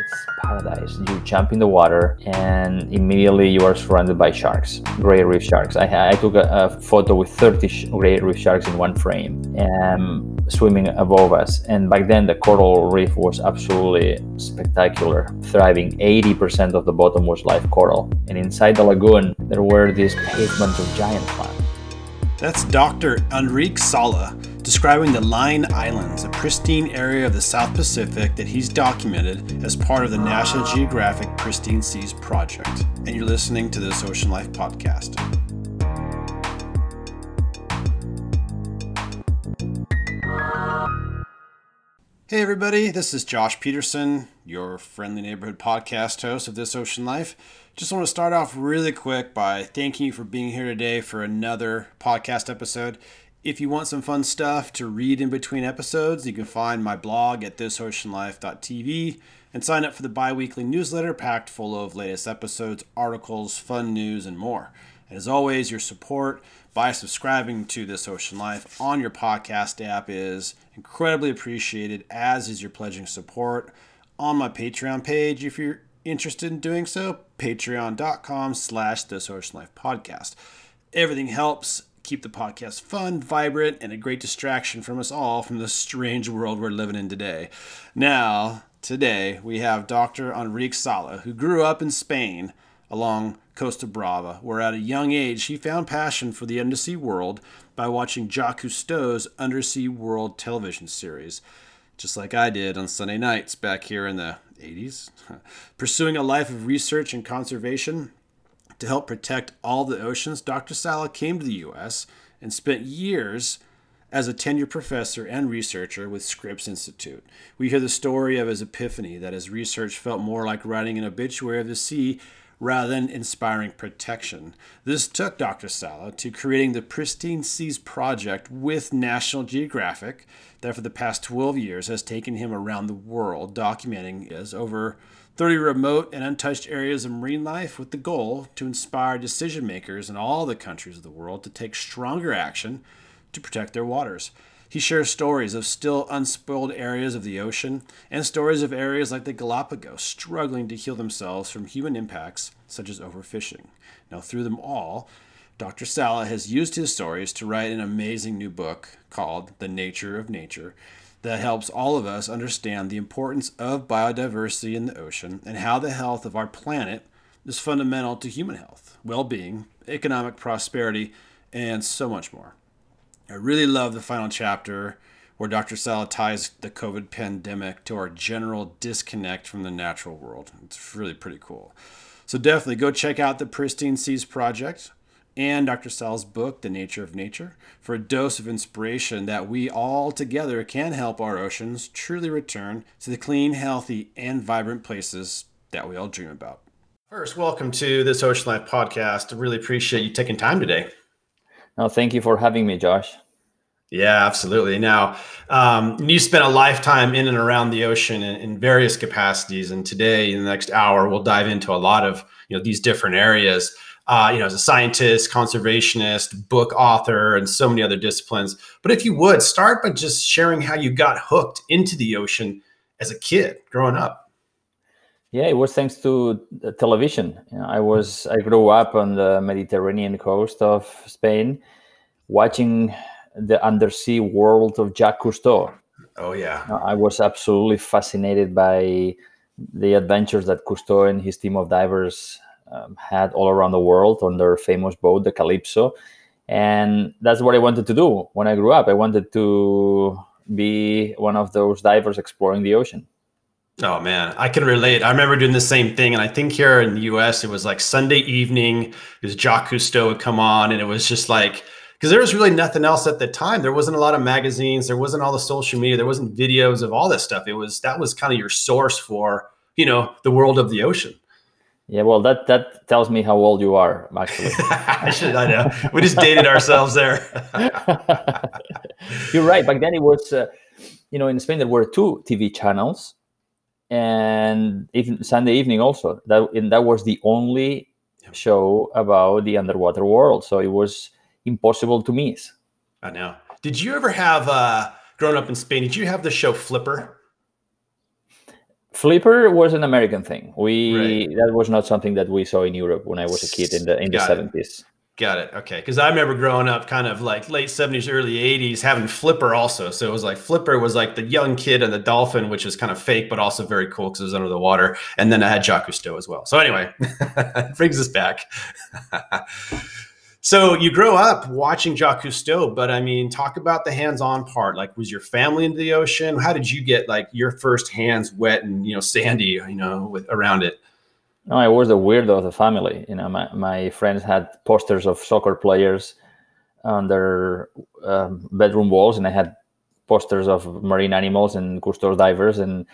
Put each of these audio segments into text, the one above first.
It's paradise. You jump in the water and immediately you are surrounded by sharks, gray reef sharks. I, I took a, a, photo with 30 sh- gray reef sharks in one frame swimming above us. And back then, the coral reef was absolutely spectacular, thriving. 80% of the bottom was live coral. And inside the lagoon, there were these pavements of giant clams. That's Dr. Enrique Sala describing the Line Islands, a pristine area of the South Pacific that he's documented as part of the National Geographic Pristine Seas Project. And you're listening to this Ocean Life podcast. Hey, everybody, this is Josh Peterson, your friendly neighborhood podcast host of This Ocean Life. Just want to start off really quick by thanking you for being here today for another podcast episode. If you want some fun stuff to read in between episodes, you can find my blog at thisoceanlife.tv and sign up for the bi weekly newsletter packed full of latest episodes, articles, fun news, and more. And as always, your support by subscribing to This Ocean Life on your podcast app is incredibly appreciated, as is your pledging support on my Patreon page if you're interested in doing so, patreon.com slash This Ocean Life podcast. Everything helps keep the podcast fun, vibrant, and a great distraction from us all from the strange world we're living in today. Now, today we have Dr. Enrique Sala, who grew up in Spain along Costa Brava, where at a young age he found passion for the undersea world by watching Jacques Cousteau's Undersea World television series, just like I did on Sunday nights back here in the 80s. Pursuing a life of research and conservation, to help protect all the oceans, Dr. Sala came to the U.S. and spent years as a tenured professor and researcher with Scripps Institute. We hear the story of his epiphany that his research felt more like writing an obituary of the sea rather than inspiring protection. This took Dr. Sala to creating the Pristine Seas Project with National Geographic, that for the past 12 years has taken him around the world, documenting his over 30 remote and untouched areas of marine life with the goal to inspire decision makers in all the countries of the world to take stronger action to protect their waters. He shares stories of still unspoiled areas of the ocean and stories of areas like the Galapagos struggling to heal themselves from human impacts such as overfishing. Now, through them all, Dr. Sala has used his stories to write an amazing new book called The Nature of Nature that helps all of us understand the importance of biodiversity in the ocean and how the health of our planet is fundamental to human health, well being, economic prosperity, and so much more. I really love the final chapter where Dr. Sala ties the COVID pandemic to our general disconnect from the natural world. It's really pretty cool. So definitely go check out the Pristine Seas Project and Dr. Sala's book, The Nature of Nature, for a dose of inspiration that we all together can help our oceans truly return to the clean, healthy, and vibrant places that we all dream about. First, welcome to this Ocean Life podcast. I really appreciate you taking time today. No, thank you for having me, Josh. Yeah, absolutely. Now, um, you spent a lifetime in and around the ocean in, in, various capacities, and today, in the next hour, we'll dive into a lot of you know these different areas uh, you know, as a scientist, conservationist, book author, and so many other disciplines. But if you would start by just sharing how you got hooked into the ocean as a kid growing up. Yeah, it was thanks to television. You know, I was I grew up on the Mediterranean coast of Spain, watching the undersea world of Jacques Cousteau. Oh yeah, I was absolutely fascinated by the adventures that Cousteau and his team of divers um, had all around the world on their famous boat, the Calypso. And that's what I wanted to do when I grew up. I wanted to be one of those divers exploring the ocean. Oh man, I can relate. I remember doing the same thing, and I think here in the U.S. it was like Sunday evening. Because Jacques Cousteau would come on, and it was just like because there was really nothing else at the time. There wasn't a lot of magazines. There wasn't all the social media. There wasn't videos of all this stuff. It was that was kind of your source for you know the world of the ocean. Yeah, well, that that tells me how old you are, actually. I should, I know. We just dated ourselves there. You're right. Back then, it was, uh, you know, in Spain there were two TV channels, and even Sunday evening also. That and that was the only show about the underwater world. So it was impossible to miss. I know. Did you ever have, uh, growing up in Spain? Did you have the show Flipper? Flipper was an American thing. We Right. that was not something that we saw in Europe when I was a kid in the in the Got it. seventies. Got it. Okay. Because I remember growing up kind of like late 70s, early 80s, having Flipper also. So it was like Flipper was like the young kid and the dolphin, which is kind of fake, but also very cool because it was under the water. And then I had Jacques Cousteau as well. So anyway, brings us back. so you grow up watching Jacques Cousteau, but I mean, talk about the hands-on part. Like, was your family into the ocean? How did you get like your first hands wet and, you know, sandy, you know, with around it? No, I was the weirdo of the family. You know, my, my friends had posters of soccer players on their um, bedroom walls, and I had posters of marine animals and Cousteau divers. And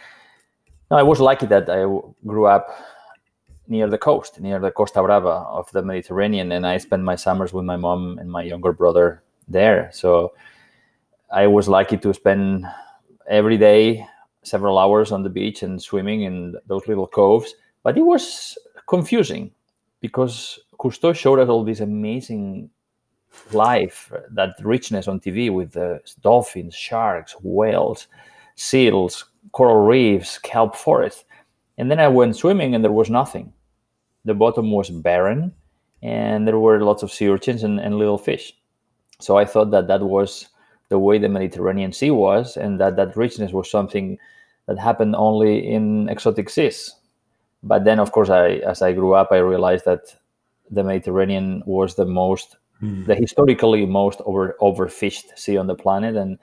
no, I was lucky that I grew up near the coast, near the Costa Brava of the Mediterranean, and I spent my summers with my mom and my younger brother there. So I was lucky to spend every day several hours on the beach and swimming in those little coves. But it was confusing because Cousteau showed us all this amazing life, that richness on TV with the dolphins, sharks, whales, seals, coral reefs, kelp forests. And then I went swimming and there was nothing. The bottom was barren and there were lots of sea urchins and, and little fish. So I thought that that was the way the Mediterranean Sea was and that that richness was something that happened only in exotic seas. But then, of course, I as I grew up, I realized that the Mediterranean was the most, hmm. the historically most over overfished sea on the planet, and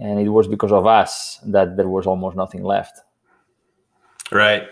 and it was because of us that there was almost nothing left. Right.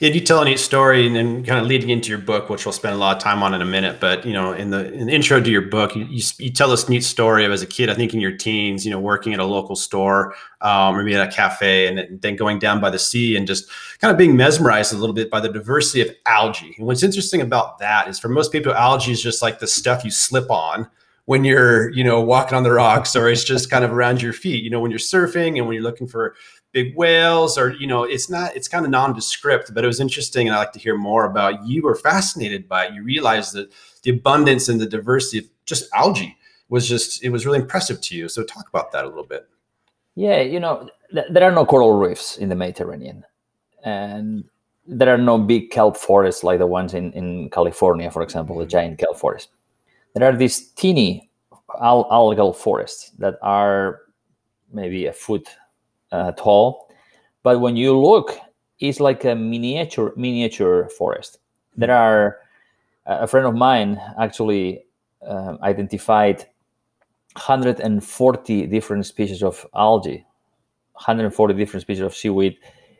Yeah, you tell a neat story, and then kind of leading into your book, which we'll spend a lot of time on in a minute. But you know, in the, in the intro to your book, you, you, you tell this neat story of as a kid, I think in your teens, you know, working at a local store, um, or maybe at a cafe, and then going down by the sea and just kind of being mesmerized a little bit by the diversity of algae. And what's interesting about that is, for most people, algae is just like the stuff you slip on when you're, you know, walking on the rocks, or it's just kind of around your feet. You know, when you're surfing and when you're looking for big whales or you know it's not it's kind of nondescript but it was interesting and i like to hear more about you were fascinated by it. You realized that the abundance and the diversity of just algae was just it was really impressive to you. So talk about that a little bit. Yeah, you know, th- there are no coral reefs in the Mediterranean, and there are no big kelp forests like the ones in, in California, for example, the mm-hmm. giant kelp forest. There are these teeny al- algal forests that are maybe a foot uh, tall, but when you look, it's like a miniature miniature forest. There are a friend of mine actually um identified 140 different species of algae, 140 different species of seaweed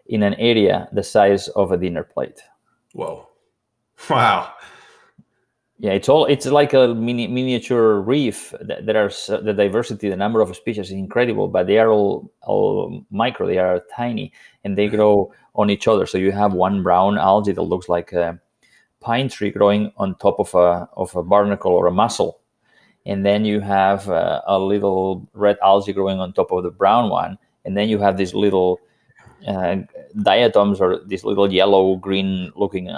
in an area the size of a dinner plate. whoa wow Yeah, it's all it's like a mini miniature reef. Th- There are the diversity, the number of species is incredible, but they are all all micro. They are tiny and they grow on each other. So you have one brown algae that looks like a pine tree growing on top of a of a barnacle or a mussel, and then you have uh, a little red algae growing on top of the brown one, and then you have these little uh, diatoms or these little yellow green looking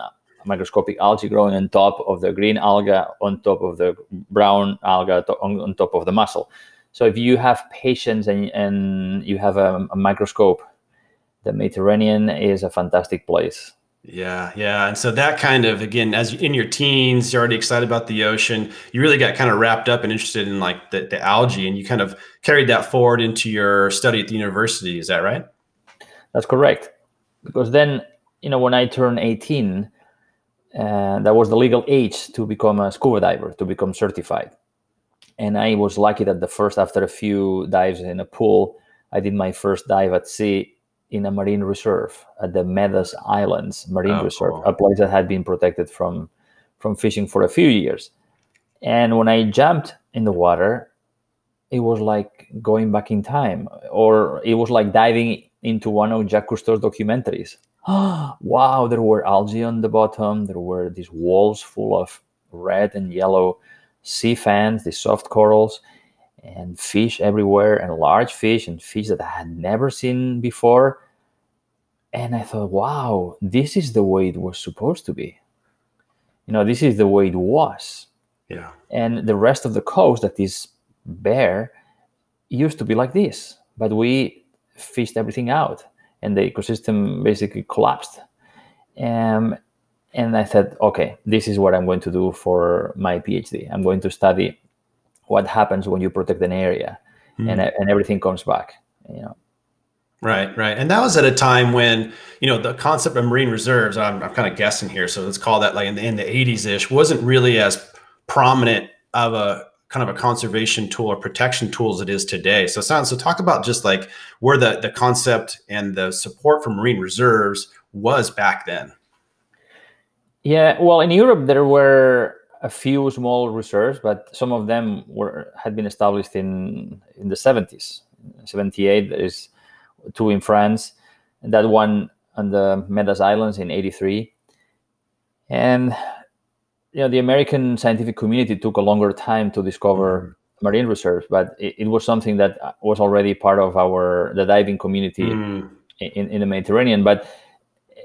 microscopic algae growing on top of the green alga on top of the brown alga on, on top of the mussel so if you have patience and, and you have a, a microscope the mediterranean is a fantastic place yeah yeah and so that kind of again as in your teens you're already excited about the ocean you really got kind of wrapped up and interested in like the, the algae and you kind of carried that forward into your study at the university is that right That's correct. Because then, you know, when I turned 18, uh, that was the legal age to become a scuba diver, to become certified. And I was lucky that the first, after a few dives in a pool, I did my first dive at sea in a marine reserve at the Medas Islands Marine Oh, Reserve, cool. a place that had been protected from from fishing for a few years. And when I jumped in the water, it was like going back in time, or it was like diving into one of Jacques Cousteau's documentaries. wow, there were algae on the bottom. There were these walls full of red and yellow sea fans, these soft corals, and fish everywhere, and large fish, and fish that I had never seen before. And I thought, wow, this is the way it was supposed to be. You know, this is the way it was yeah and the rest of the coast that is bare used to be like this but we fished everything out and the ecosystem basically collapsed. Um, and I said, okay, this is what I'm going to do for my PhD. I'm going to study what happens when you protect an area, mm. and and everything comes back. You know. Right, right, and that was at a time when you know the concept of marine reserves. I'm, I'm kind of guessing here, so let's call that like in the, in the 80s ish wasn't really as prominent of a kind of a conservation tool or protection tool as it is today. So, so talk about just like where the the concept and the support for marine reserves was back then. Yeah, well, in Europe there were a few small reserves, but some of them were had been established in in the 70s. 78 there is two in France, and that one on the Medas Islands in 83. And you know, the American scientific community took a longer time to discover mm. marine reserves, but it, it, was something that was already part of our the diving community mm. in, in the Mediterranean. But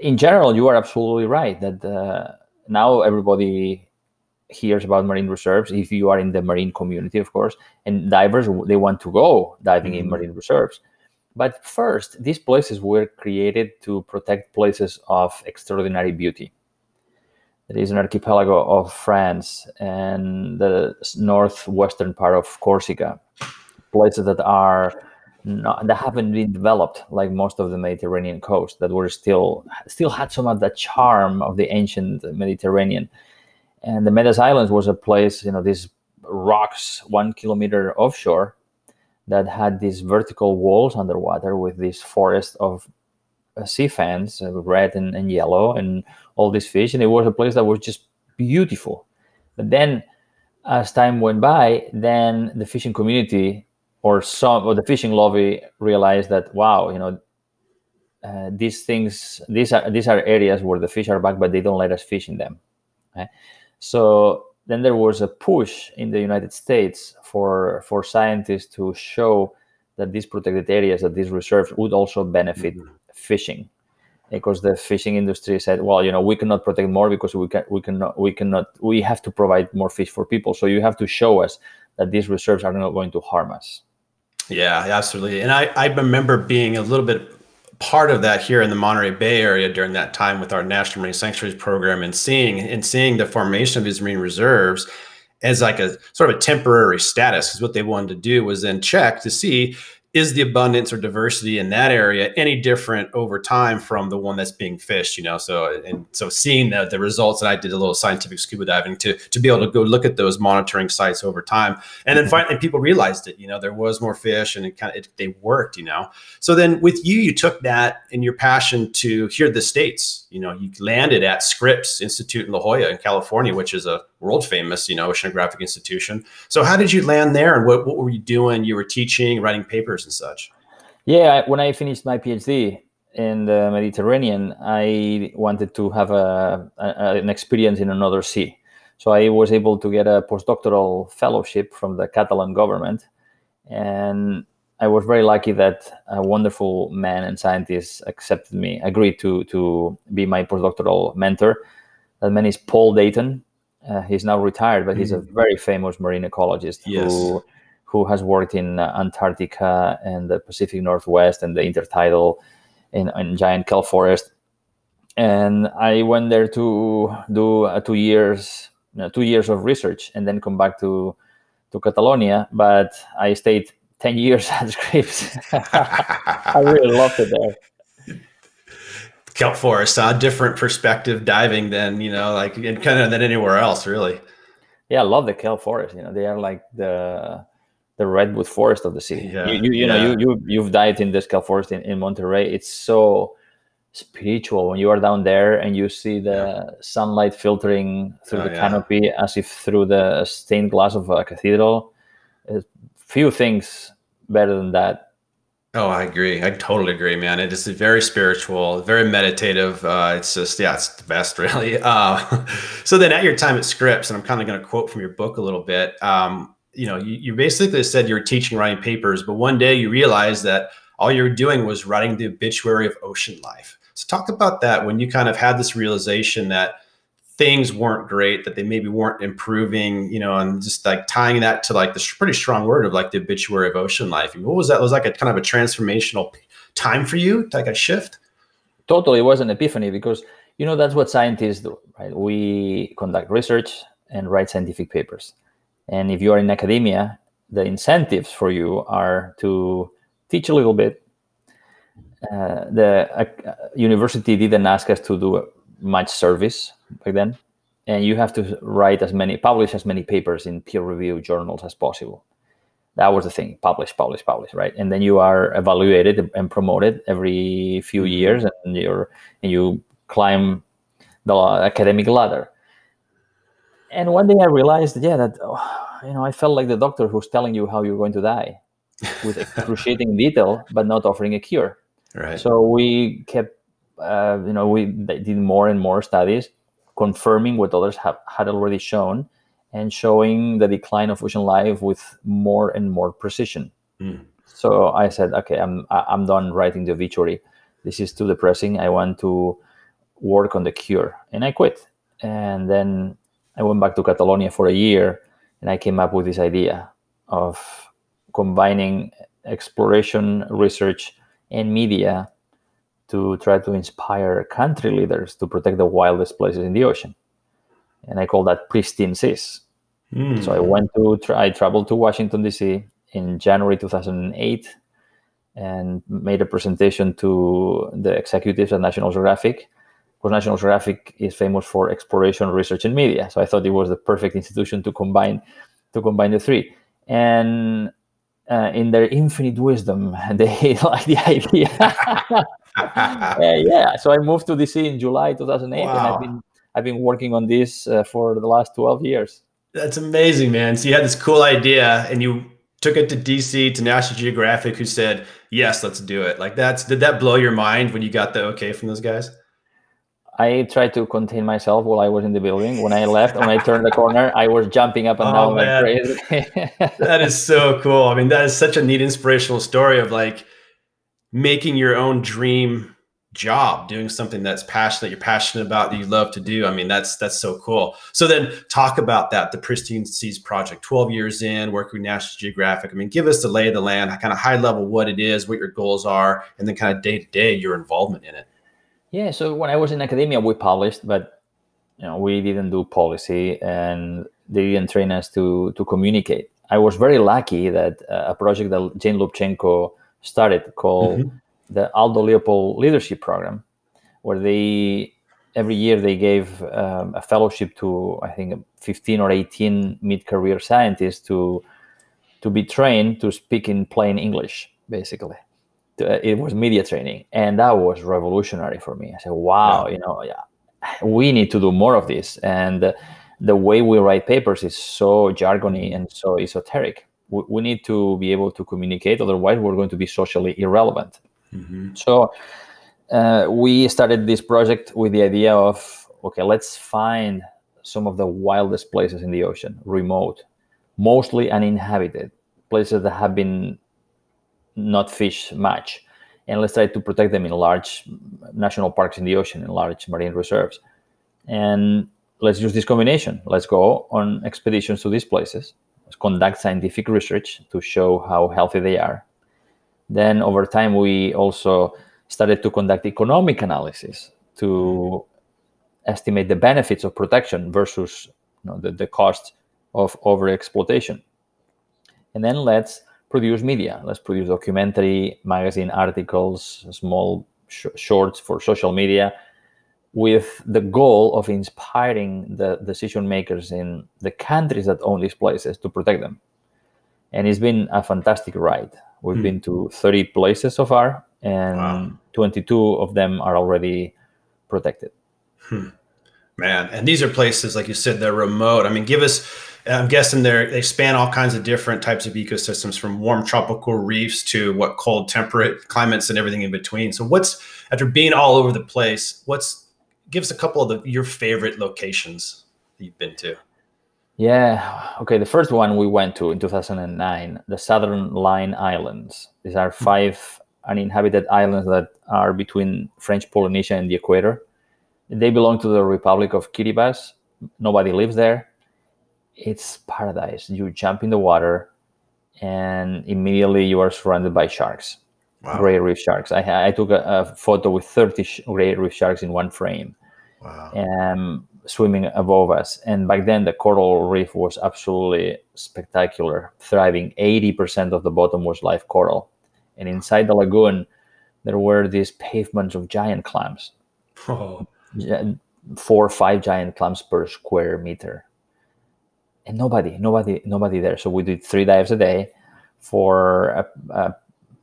in general, you are absolutely right that uh, now everybody hears about marine reserves if you are in the marine community of course and divers they want to go diving mm in marine reserves but first these places were created to protect places of extraordinary beauty there is an archipelago of france and the northwestern part of corsica places that are not, that haven't been developed like most of the Mediterranean coast that were still still had some of that charm of the ancient Mediterranean. And the Medas Islands was a place, you know, these rocks one kilometer offshore that had these vertical walls underwater with this forest of uh, sea fans, uh, red and, and yellow, and all these fish. And it was a place that was just beautiful. But then, as time went by, then the fishing community or some or the fishing lobby realized that wow, you know, uh, these things these are these are areas where the fish are back, but they don't let us fish in them. So then there was a push in the United States for for scientists to show that these protected areas, that these reserves would also benefit mm-hmm. fishing, because the fishing industry said, well, you know, we cannot protect more because we can we cannot we cannot we have to provide more fish for people. So you have to show us that these reserves are not going to harm us. Yeah, absolutely. And I, I remember being a little bit part of that here in the Monterey Bay area during that time with our National Marine Sanctuaries program and seeing and seeing the formation of these marine reserves as like a sort of a temporary status because what they wanted to do was then check to see is the abundance or diversity in that area any different over time from the one that's being fished you know? So and so seeing the, the results that i did a little scientific scuba diving to to be able to go look at those monitoring sites over time. And then mm-hmm. finally people realized it you know there was more fish and it kind of it, they worked you know? So then with you you took that and your passion to here the states you know? You landed at scripps institute in la jolla in california which is a world famous, you know, oceanographic institution. So how did you land there and what, what were you doing? You were teaching, writing papers and such. Yeah, when I finished my PhD in the Mediterranean, I wanted to have a, a, an experience in another sea. So I was able to get a postdoctoral fellowship from the Catalan government. And I was very lucky that a wonderful man and scientist accepted me, agreed to, to be my postdoctoral mentor. That man is Paul Dayton. Uh, he's now retired, but he's a mm-hmm. very famous marine ecologist yes. who who has worked in uh, Antarctica and the Pacific Northwest and the intertidal in, in giant kelp forest. And I went there to do uh, two years you know, two years of research and then come back to to Catalonia. But I stayed ten years at Scripps. I really loved it there kelp forest, a different perspective diving than you know, like and kind of than anywhere else, really. Yeah, I love the kelp forest. You know, they are like the the redwood forest of the city. Yeah, you, you, you yeah. know, you you you've dived in this kelp forest in, in Monterey. It's so spiritual when you are down there and you see the yeah. sunlight filtering through oh, the canopy as if through the stained glass of a cathedral. few things better than that Oh, I agree. I totally agree, man. It is very spiritual, very meditative. Uh, it's just, yeah, it's the best, really. Uh, so then, at your time at Scripps, and I'm kind of going to quote from your book a little bit. Um, you know, you, you basically said you were teaching writing papers, but one day you realized that all you were doing was writing the obituary of ocean life. So talk about that when you kind of had this realization that things weren't great, that they maybe weren't improving, you know, and just like tying that to like the pretty strong word of like the obituary of ocean life. What was that? It was like a kind of a transformational time for you, like a shift? Totally. It was an epiphany because, you know, that's what scientists do, right? We conduct research and write scientific papers. And if you are in academia, the incentives for you are to teach a little bit. Uh, the uh, university didn't ask us to do much service back then, and you have to write as many, publish as many papers in peer-reviewed journals as possible. That was the thing: publish, publish, publish, right? And then you are evaluated and promoted every few mm-hmm. years, and you're and you climb the academic ladder. And one day I realized, yeah, that oh, you know, I felt like the doctor who's telling you how you're going to die, with excruciating detail, but not offering a cure. Right. So we kept, uh, you know, we did more and more studies confirming what others have, had already shown and showing the decline of ocean life with more and more precision. Mm. So I said, okay, I'm I'm done writing the obituary. This is too depressing. I want to work on the cure, and I quit. And then I went back to Catalonia for a year, and I came up with this idea of combining exploration, research, and media to try to inspire country leaders to protect the wildest places in the ocean. And I call that pristine seas. Mm. So I went to, I traveled to Washington, D.C. in January 2008 and made a presentation to the executives at National Geographic because National Geographic is famous for exploration, research, and media. So I thought it was the perfect institution to combine to combine the three. And uh, in their infinite wisdom, they like the idea. uh, yeah, so I moved to DC in July 2008, wow. and I've been I've been working on this uh, for the last 12 years. That's amazing, man. So you had this cool idea, and you took it to DC to National Geographic, who said, "Yes, let's do it." Like that's did that blow your mind when you got the okay from those guys? I tried to contain myself while I was in the building. When I left, when I turned the corner, I was jumping up and oh, down like crazy. that is so cool. I mean, that is such a neat inspirational story of like making your own dream job, doing something that's passionate, you're passionate about, that you love to do. I mean, that's that's so cool. So then talk about that, the Pristine Seas Project, 12 years in, working with National Geographic. I mean, give us the lay of the land, kind of high level what it is, what your goals are, and then kind of day to day your involvement in it. Yeah, so when I was in academia, we published, but you know, we didn't do policy, and they didn't train us to to communicate. I was very lucky that uh, a project that Jane Lubchenco started called mm-hmm. the Aldo Leopold Leadership Program, where they every year they gave um, a fellowship to I think 15 or 18 mid-career scientists to to be trained to speak in plain English, basically it was media training and that was revolutionary for me i said wow yeah. you know yeah, we need to do more of this and the way we write papers is so jargony and so esoteric we, we need to be able to communicate otherwise we're going to be socially irrelevant mm-hmm. so uh, we started this project with the idea of okay let's find some of the wildest places in the ocean remote mostly uninhabited places that have been not fish much. And let's try to protect them in large national parks in the ocean, in large marine reserves. And let's use this combination. Let's go on expeditions to these places, conduct scientific research to show how healthy they are. Then over time, we also started to conduct economic analysis to estimate the benefits of protection versus you know, the, the cost of overexploitation. And then let's produce media. Let's produce documentary, magazine articles, small sh- shorts for social media with the goal of inspiring the decision makers in the countries that own these places to protect them. And it's been a fantastic ride. We've mm. been to 30 places so far, and wow. 22 of them are already protected. Hmm. Man, and these are places, like you said, they're remote. I mean, give us I'm guessing they they span all kinds of different types of ecosystems, from warm tropical reefs to what cold temperate climates and everything in between. So, what's after being all over the place? What's give us a couple of the, your favorite locations that you've been to? Yeah. Okay. The first one we went to in 2009, the Southern Line Islands. These are hmm. five uninhabited islands that are between French Polynesia and the equator. They belong to the Republic of Kiribati. Nobody lives there. It's paradise. You jump in the water, and immediately you are surrounded by sharks, Wow. gray reef sharks. I, I took a, a photo with 30 sh- gray reef sharks in one frame Wow. um, swimming above us. And back then, the coral reef was absolutely spectacular, thriving. 80% of the bottom was live coral. And inside the lagoon, there were these pavements of giant clams, Oh. four or five giant clams per square meter. And nobody, nobody, nobody there. So we did three dives a day for uh, uh,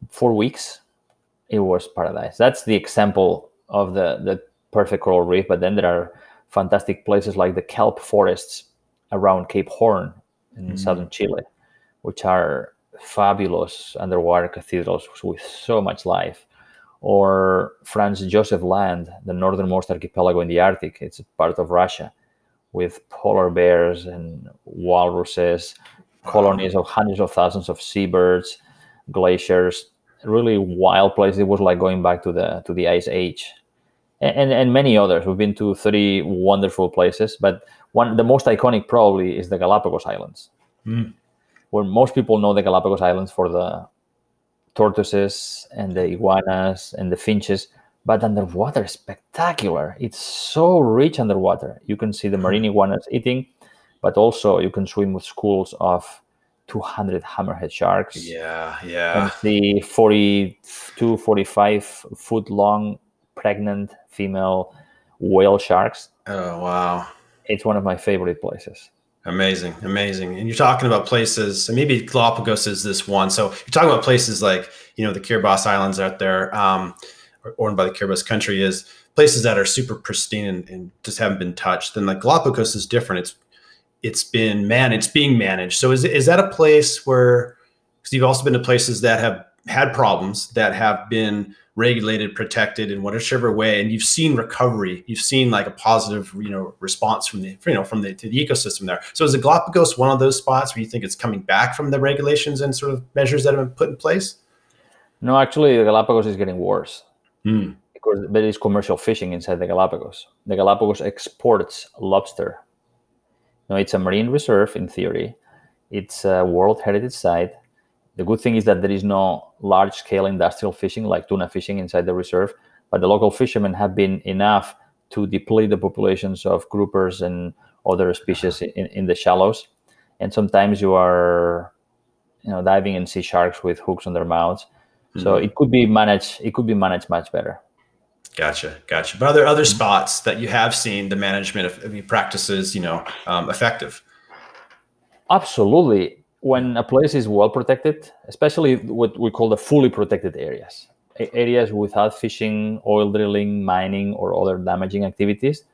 four weeks. It was paradise. That's the example of the the perfect coral reef. But then there are fantastic places like the kelp forests around Cape Horn in Mhm. southern Chile, which are fabulous underwater cathedrals with so much life. Or Franz Josef Land, the northernmost archipelago in the Arctic. It's part of Russia, with polar bears and walruses, colonies of hundreds of thousands of seabirds, glaciers. Really wild place. It was like going back to the to the ice age, and and, and many others. We've been to three wonderful places, but one the most iconic probably is the Galapagos Islands, Mm. where most people know the Galapagos Islands for the tortoises and the iguanas and the finches, but underwater spectacular. It's so rich underwater. You can see the marine iguanas eating, but also you can swim with schools of 200 hammerhead sharks Yeah. and Yeah. see 42, 45 foot long pregnant female whale sharks. Oh wow. It's one of my favorite places. Amazing, amazing. And you're talking about places, and maybe Galapagos is this one. So you're talking about places like, you know, the Kiribati Islands out there, um, or owned by the Kiribati country, is places that are super pristine and, and just haven't been touched. Then like Galapagos is different. It's it's been man, it's being managed. So is is that a place where? Because you've also been to places that have had problems that have been regulated, protected in whatever way, and you've seen recovery. You've seen like a positive, you know, response from the, you know, from the to the ecosystem there. So is the Galapagos one of those spots where you think it's coming back from the regulations and sort of measures that have been put in place? No, actually, the Galapagos is getting worse. Hmm. because there is commercial fishing inside the Galapagos. The Galapagos exports lobster. No, it's a marine reserve in theory. It's a World Heritage Site. The good thing is that there is no large-scale industrial fishing like tuna fishing inside the reserve, but the local fishermen have been enough to deplete the populations of groupers and other species in, in the shallows. And sometimes you are, you know, diving and see sharks with hooks on their mouths. So Mhm. it could be managed. It could be managed much better. Gotcha, gotcha. But are there other spots that you have seen the management of, of practices, you know, um, effective? Absolutely. When a place is well protected, especially what we call the fully protected areas, areas without fishing, oil drilling, mining, or other damaging activities,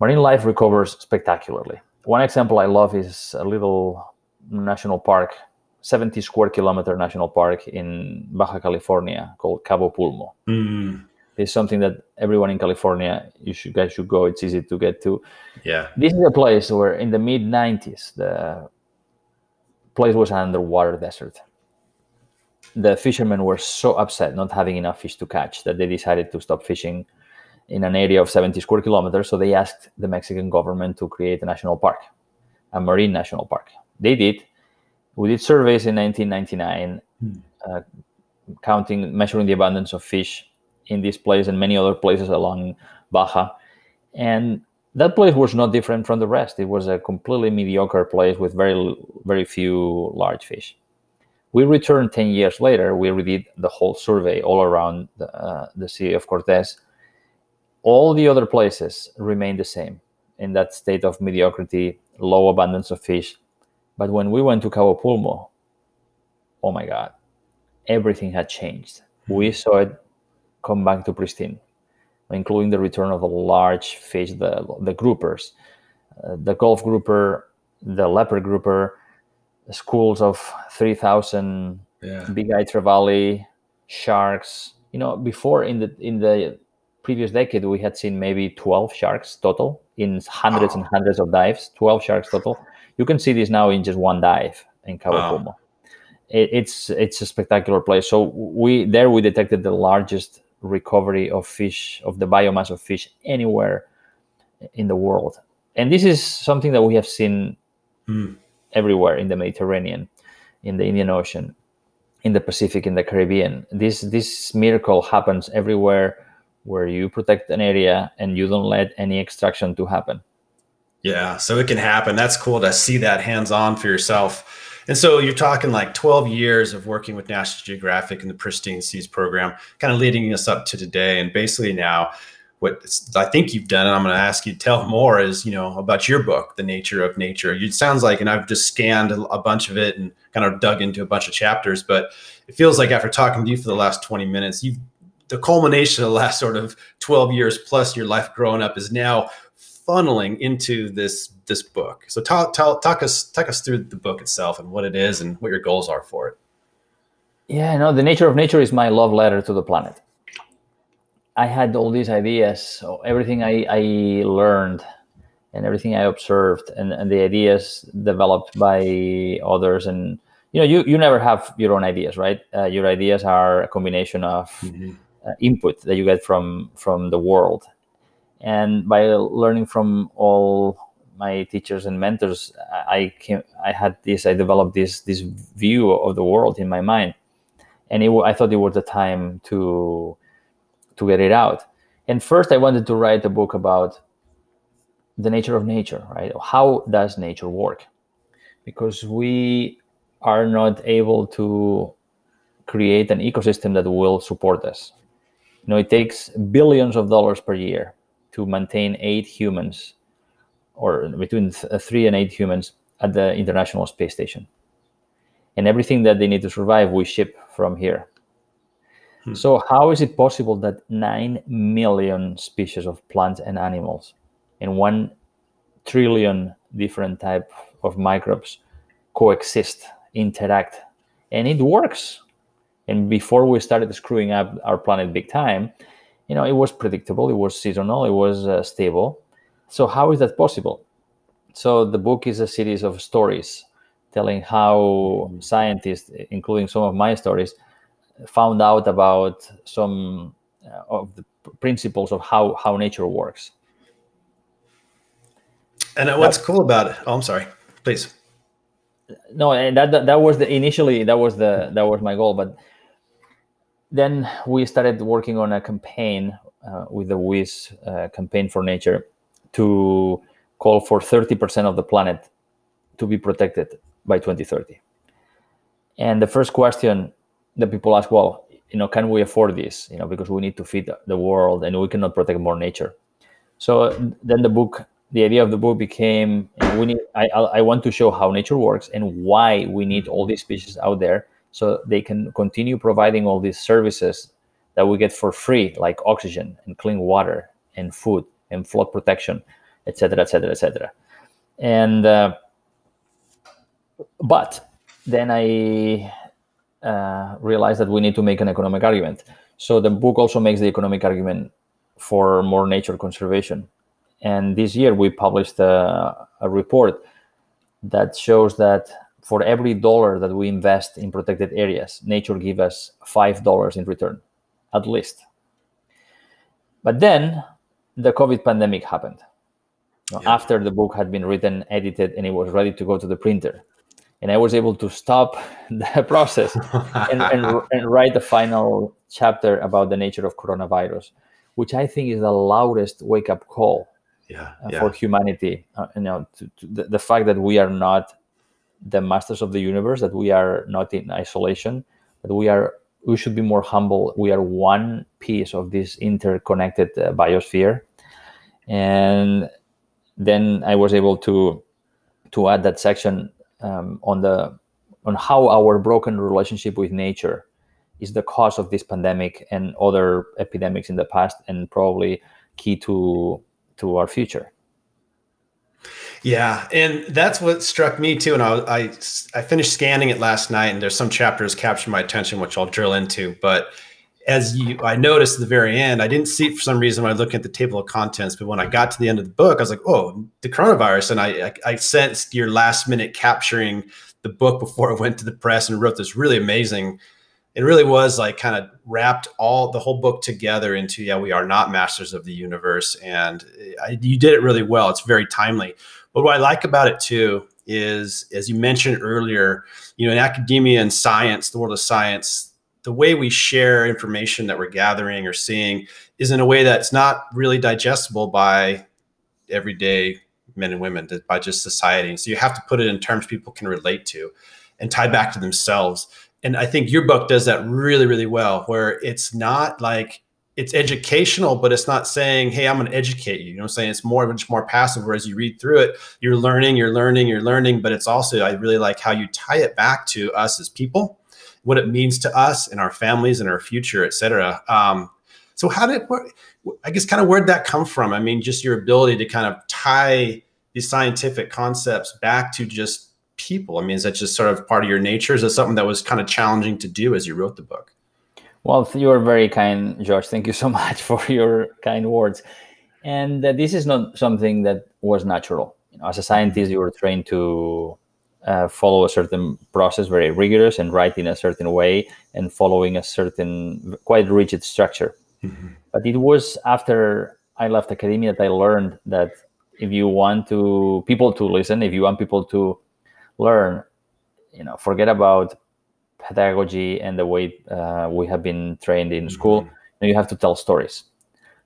marine life recovers spectacularly. One example I love is a little national park, 70 square kilometer national park in Baja California called Cabo Pulmo. Mm, It's something that everyone in California, you should guys should go. It's easy to get to. yeah. This is a place where in the mid 90s, the place was an underwater desert. The fishermen were so upset not having enough fish to catch that they decided to stop fishing in an area of 70 square kilometers. So they asked the Mexican government to create a national park, a marine national park. They did. We did surveys in 1999, Hmm. uh, counting, measuring the abundance of fish in this place and many other places along Baja. And that place was not different from the rest. It was a completely mediocre place with very very few large fish. We returned 10 years later. We redid the whole survey all around the, uh, the Sea of Cortez. All the other places remained the same in that state of mediocrity, low abundance of fish. But when we went to Cabo Pulmo, oh my God, everything had changed. We saw it come back to pristine including the return of the large fish, the, the groupers, uh, the Gulf grouper, the leopard grouper, schools of 3,000 Yeah. big eye trevally, sharks. You know, before in the in the previous decade, we had seen maybe 12 sharks total in hundreds and hundreds of dives, 12 sharks total. You can see this now in just one dive in Cabo Wow. It, it's it's a spectacular place. So we there we detected the largest recovery of fish of the biomass of fish anywhere in the world. And this is something that we have seen mm. everywhere in the mediterranean in the indian ocean in the pacific in the caribbean. This this miracle happens everywhere where you protect an area and you don't let any extraction to happen. Yeah so it can happen. That's cool to see that hands on for yourself and so you're talking like 12 years of working with National Geographic and the Pristine Seas program, kind of leading us up to today. And basically now, what I think you've done, and I'm going to ask you to tell more, is you know about your book, The Nature of Nature. It sounds like, and I've just scanned a bunch of it and kind of dug into a bunch of chapters, but it feels like after talking to you for the last 20 minutes, you've the culmination of the last sort of 12 years plus your life growing up is now funneling into this this book. So talk talk talk us talk us through the book itself and what it is and what your goals are for it. Yeah, no, the nature of nature is my love letter to the planet. I had all these ideas, so everything I, I learned and everything I observed and, and the ideas developed by others and you know you, you never have your own ideas right uh, your ideas are a combination of mm-hmm. uh, input that you get from from the world and by learning from all my teachers and mentors i came i had this i developed this this view of the world in my mind. And it, i thought it was the time to to get it out. And first i wanted to write a book about the nature of nature right? How does nature work? Because we are not able to create an ecosystem that will support us. You know it takes billions of dollars per year to maintain eight humans or between th- three and eight humans at the International Space Station. And everything that they need to survive, we ship from here. Hmm. So, how is it possible that 9 million species of plants and animals and 1 trillion different type of microbes coexist, interact, and it works? And before we started screwing up our planet big time, you know, it was predictable, it was seasonal, it was uh, stable. So how is that possible? So the book is a series of stories telling how scientists, including some of my stories, found out about some uh, of the principles of how how nature works. And what's cool about it? Oh, I'm sorry. Please. No, and that, that that was the initially that was the that was my goal, but then we started working on a campaign uh, with the Wyss uh, campaign for nature to call for 30% of the planet to be protected by 2030. And the first question that people ask, well, you know, can we afford this? You know, because we need to feed the world and we cannot protect more nature. So then the book, the idea of the book became, we need, I, I want to show how nature works and why we need all these species out there so they can continue providing all these services that we get for free, like oxygen and clean water and food and flood protection, etc., etc., etc. And uh, but then I uh, realized that we need to make an economic argument. So the book also makes the economic argument for more nature conservation. And this year we published a, a report that shows that for every dollar that we invest in protected areas, nature gives us five dollars in return, at least. But then the COVID pandemic happened. Yeah. After the book had been written, edited, and it was ready to go to the printer, and I was able to stop the process and, and, and write the final chapter about the nature of coronavirus, which I think is the loudest wake-up call yeah, uh, yeah. for humanity. Uh, you know, to, to the, the fact that we are not the masters of the universe, that we are not in isolation, that we are we should be more humble. We are one piece of this interconnected uh, biosphere, and then I was able to to add that section um, on the on how our broken relationship with nature is the cause of this pandemic and other epidemics in the past, and probably key to to our future. Yeah, and that's what struck me too. And I, I, I finished scanning it last night, and there's some chapters captured my attention, which I'll drill into. But as you, I noticed at the very end, I didn't see it for some reason when I looked at the table of contents. But when I got to the end of the book, I was like, "Oh, the coronavirus!" And I, I, I sensed your last minute capturing the book before it went to the press, and wrote this really amazing it really was like kind of wrapped all the whole book together into yeah we are not masters of the universe and eh, I, you did it really well it's very timely but what i like about it too is as you mentioned earlier you know in academia and science the world of science the way we share information that we're gathering or seeing is in a way that's not really digestible by everyday men and women by just society. So you have to put it in terms people can relate to and tie back to themselves. And I think your book does that really, really well, where it's not like it's educational, but it's not saying, "Hey, I'm going to educate you." You know, I'm saying it's more much more passive. Whereas you read through it, you're learning, you're learning, you're learning. But it's also I really like how you tie it back to us as people, what it means to us and our families and our future, et cetera. Um, so how did I guess kind of where'd that come from? I mean, just your ability to kind of tie these scientific concepts back to just people? I mean, is that just sort of part of your nature? Is that something that was kind of challenging to do as you wrote the book? Well, you are very kind, George. Thank you so much for your kind words. And uh, this is not something that was natural. You know, as a scientist, you were trained to uh, follow a certain process, very rigorous, and write in a certain way, and following a certain quite rigid structure. Mm-hmm. But it was after I left academia that I learned that if you want to people to listen, if you want people to learn you know forget about pedagogy and the way uh, we have been trained in school mm-hmm. you have to tell stories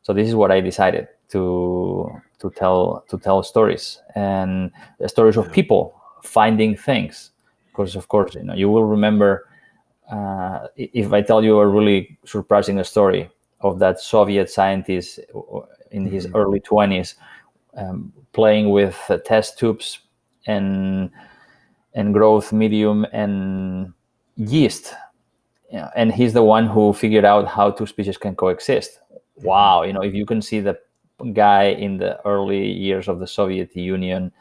so this is what i decided to to tell to tell stories and stories of people finding things because of course you know you will remember uh, if i tell you a really surprising story of that soviet scientist in his mm-hmm. early 20s um, playing with uh, test tubes and and growth medium and yeast. And he's the one who figured out how two species can coexist. Wow you know if you can see the guy in the early years of the soviet union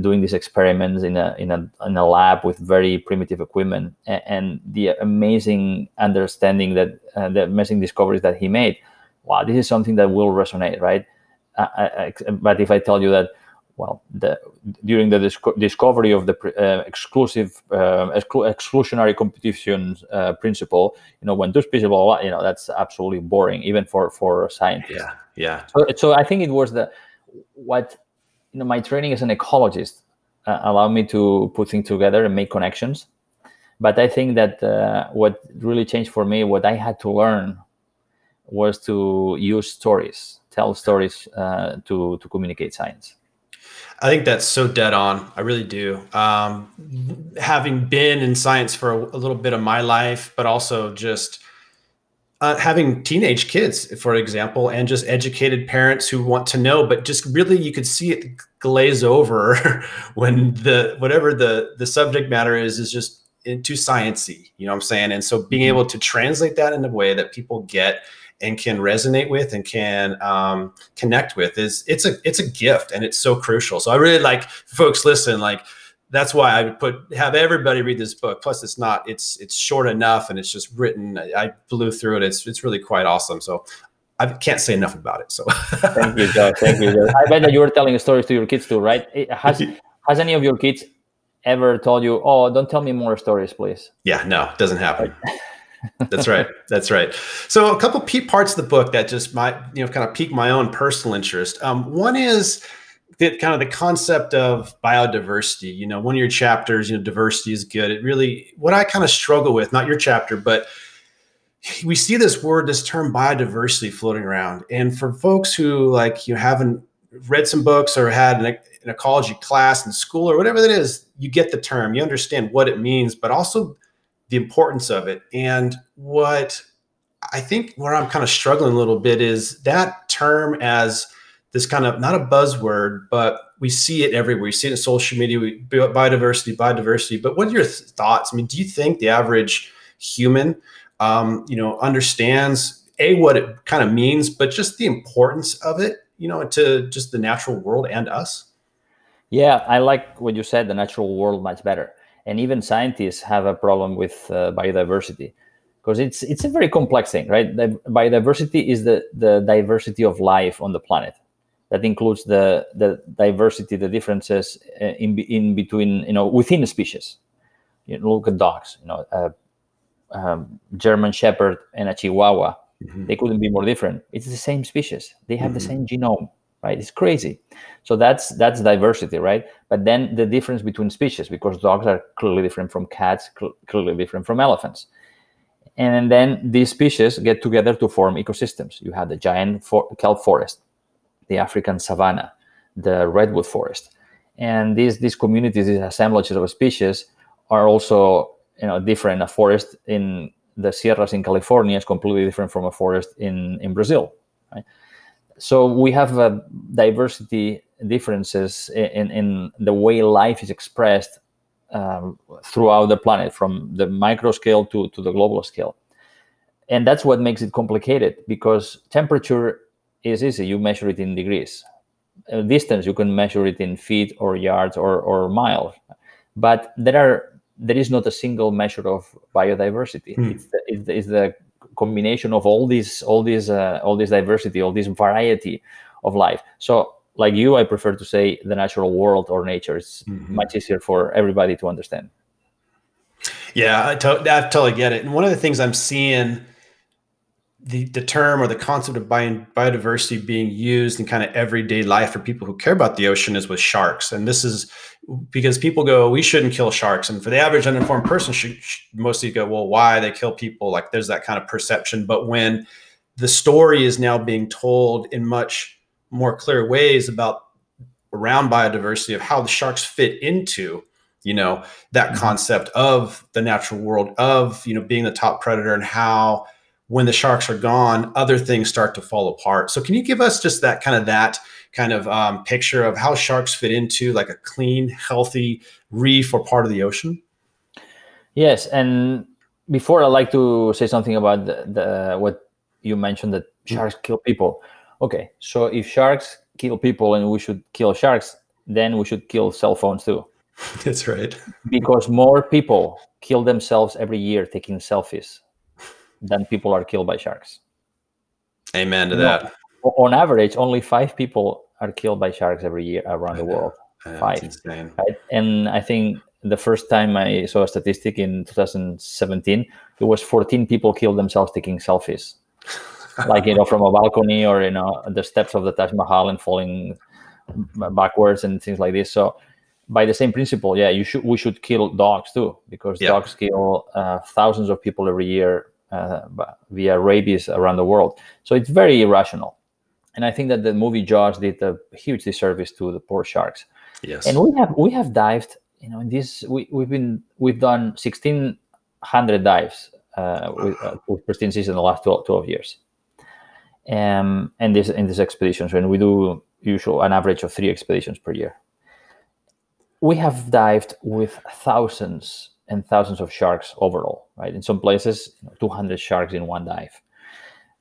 doing these experiments in a in a, in a lab with very primitive equipment and, and the amazing understanding that uh, the amazing discoveries that he made wow this is something that will resonate right? I, I, but if i tell you that well, the, during the disco- discovery of the uh, exclusive uh, exclu- exclusionary competition uh, principle, you know, when two species, blah, blah, you know, that's absolutely boring, even for for scientists. Yeah, yeah. So, so I think it was the what you know, my training as an ecologist uh, allowed me to put things together and make connections. But I think that uh, what really changed for me, what I had to learn, was to use stories, tell stories uh, to to communicate science. I think that's so dead on. I really do. Um, having been in science for a, a, little bit of my life, but also just uh, having teenage kids, for example, and just educated parents who want to know, but just really you could see it glaze over when the whatever the the subject matter is is just too sciency. You know what I'm saying? And so being mm-hmm. able to translate that in a way that people get and can resonate with and can um, connect with is it's a it's a gift and it's so crucial. So I really like folks listen like that's why I would put have everybody read this book. Plus, it's not it's it's short enough and it's just written. I blew through it. It's it's really quite awesome. So I can't say enough about it. So thank you, Joe. Thank you. Joe. I bet that you were telling stories to your kids too, right? has has any of your kids ever told you, "Oh, don't tell me more stories, please"? Yeah, no, it doesn't happen. That's right. That's right. So a couple parts of the book that just might, you know, kind of pique my own personal interest. Um, one is that kind of the concept of biodiversity. You know, one of your chapters, you know, diversity is good. It really, what I kind of struggle with, not your chapter, but we see this word, this term biodiversity floating around. And for folks who like you haven't read some books or had an, an ecology class in school or whatever that is, you get the term, you understand what it means, but also the importance of it. And what I think where I'm kind of struggling a little bit is that term as this kind of not a buzzword, but we see it everywhere. We see it in social media, we, biodiversity, biodiversity. But what are your thoughts? I mean, do you think the average human, um, you know, understands a what it kind of means, but just the importance of it, you know, to just the natural world and us? Yeah, I like what you said. The natural world much better and even scientists have a problem with uh, biodiversity because it's it's a very complex thing, right? The biodiversity is the the diversity of life on the planet. That includes the the diversity, the differences uh, in in between, you know, within species. You know, look at dogs. You know, uh, um, German Shepherd and a Chihuahua. Mm-hmm. They couldn't be more different. It's the same species. They have mm-hmm. the same genome, right? It's crazy. So that's that's diversity, right? But then the difference between species, because dogs are clearly different from cats, cl- clearly different from elephants. And then these species get together to form ecosystems. You have the giant for- kelp forest, the African savanna, the redwood forest, and these these communities, these assemblages of species, are also you know different. A forest in the Sierras in California is completely different from a forest in in Brazil. Right? So we have a diversity differences in, in the way life is expressed um, throughout the planet, from the micro scale to, to the global scale. And that's what makes it complicated because temperature is easy. You measure it in degrees. Uh, distance, you can measure it in feet or yards or, or miles. But there are there is not a single measure of biodiversity. Hmm. It's, the, it's, the, it's, the, combination of all these all these uh, all this diversity, all this variety of life. So, like you, I prefer to say the natural world or nature. It's mm-hmm. much easier for everybody to understand. Yeah, I, to- I totally get it. And one of the things I'm seeing the, the term or the concept of biodiversity being used in kind of everyday life for people who care about the ocean is with sharks. And this is because people go, we shouldn't kill sharks. And for the average uninformed person, should, should mostly go, well, why they kill people? Like there's that kind of perception. But when the story is now being told in much more clear ways about around biodiversity of how the sharks fit into you know that mm-hmm. concept of the natural world of you know being the top predator and how when the sharks are gone, other things start to fall apart. So, can you give us just that kind of that kind of um, picture of how sharks fit into like a clean, healthy reef or part of the ocean? Yes, and before I like to say something about the, the what you mentioned that mm. sharks kill people. Okay, so if sharks kill people and we should kill sharks, then we should kill cell phones too. That's right. because more people kill themselves every year taking selfies than people are killed by sharks. Amen to that. on average, only five people are killed by sharks every year around the world. Five. Right? And I think the first time I saw a statistic in 2017, it was 14 people killed themselves taking selfies, like you know from a balcony or you know the steps of the Taj Mahal and falling backwards and things like this. So by the same principle, yeah, you should we should kill dogs too because dogs kill uh, thousands of people every year uh, via rabies around the world. So it's very irrational. And I think that the movie Jaws did a huge disservice to the poor sharks. Yes. And we have we have dived, you know, in this we, we've been we've done sixteen hundred dives uh, with, uh, with Pristine Seas in the last 12, 12 years. Um, and this in these expeditions, when we do usual an average of three expeditions per year. We have dived with thousands and thousands of sharks overall, right? In some places, 200 sharks in one dive.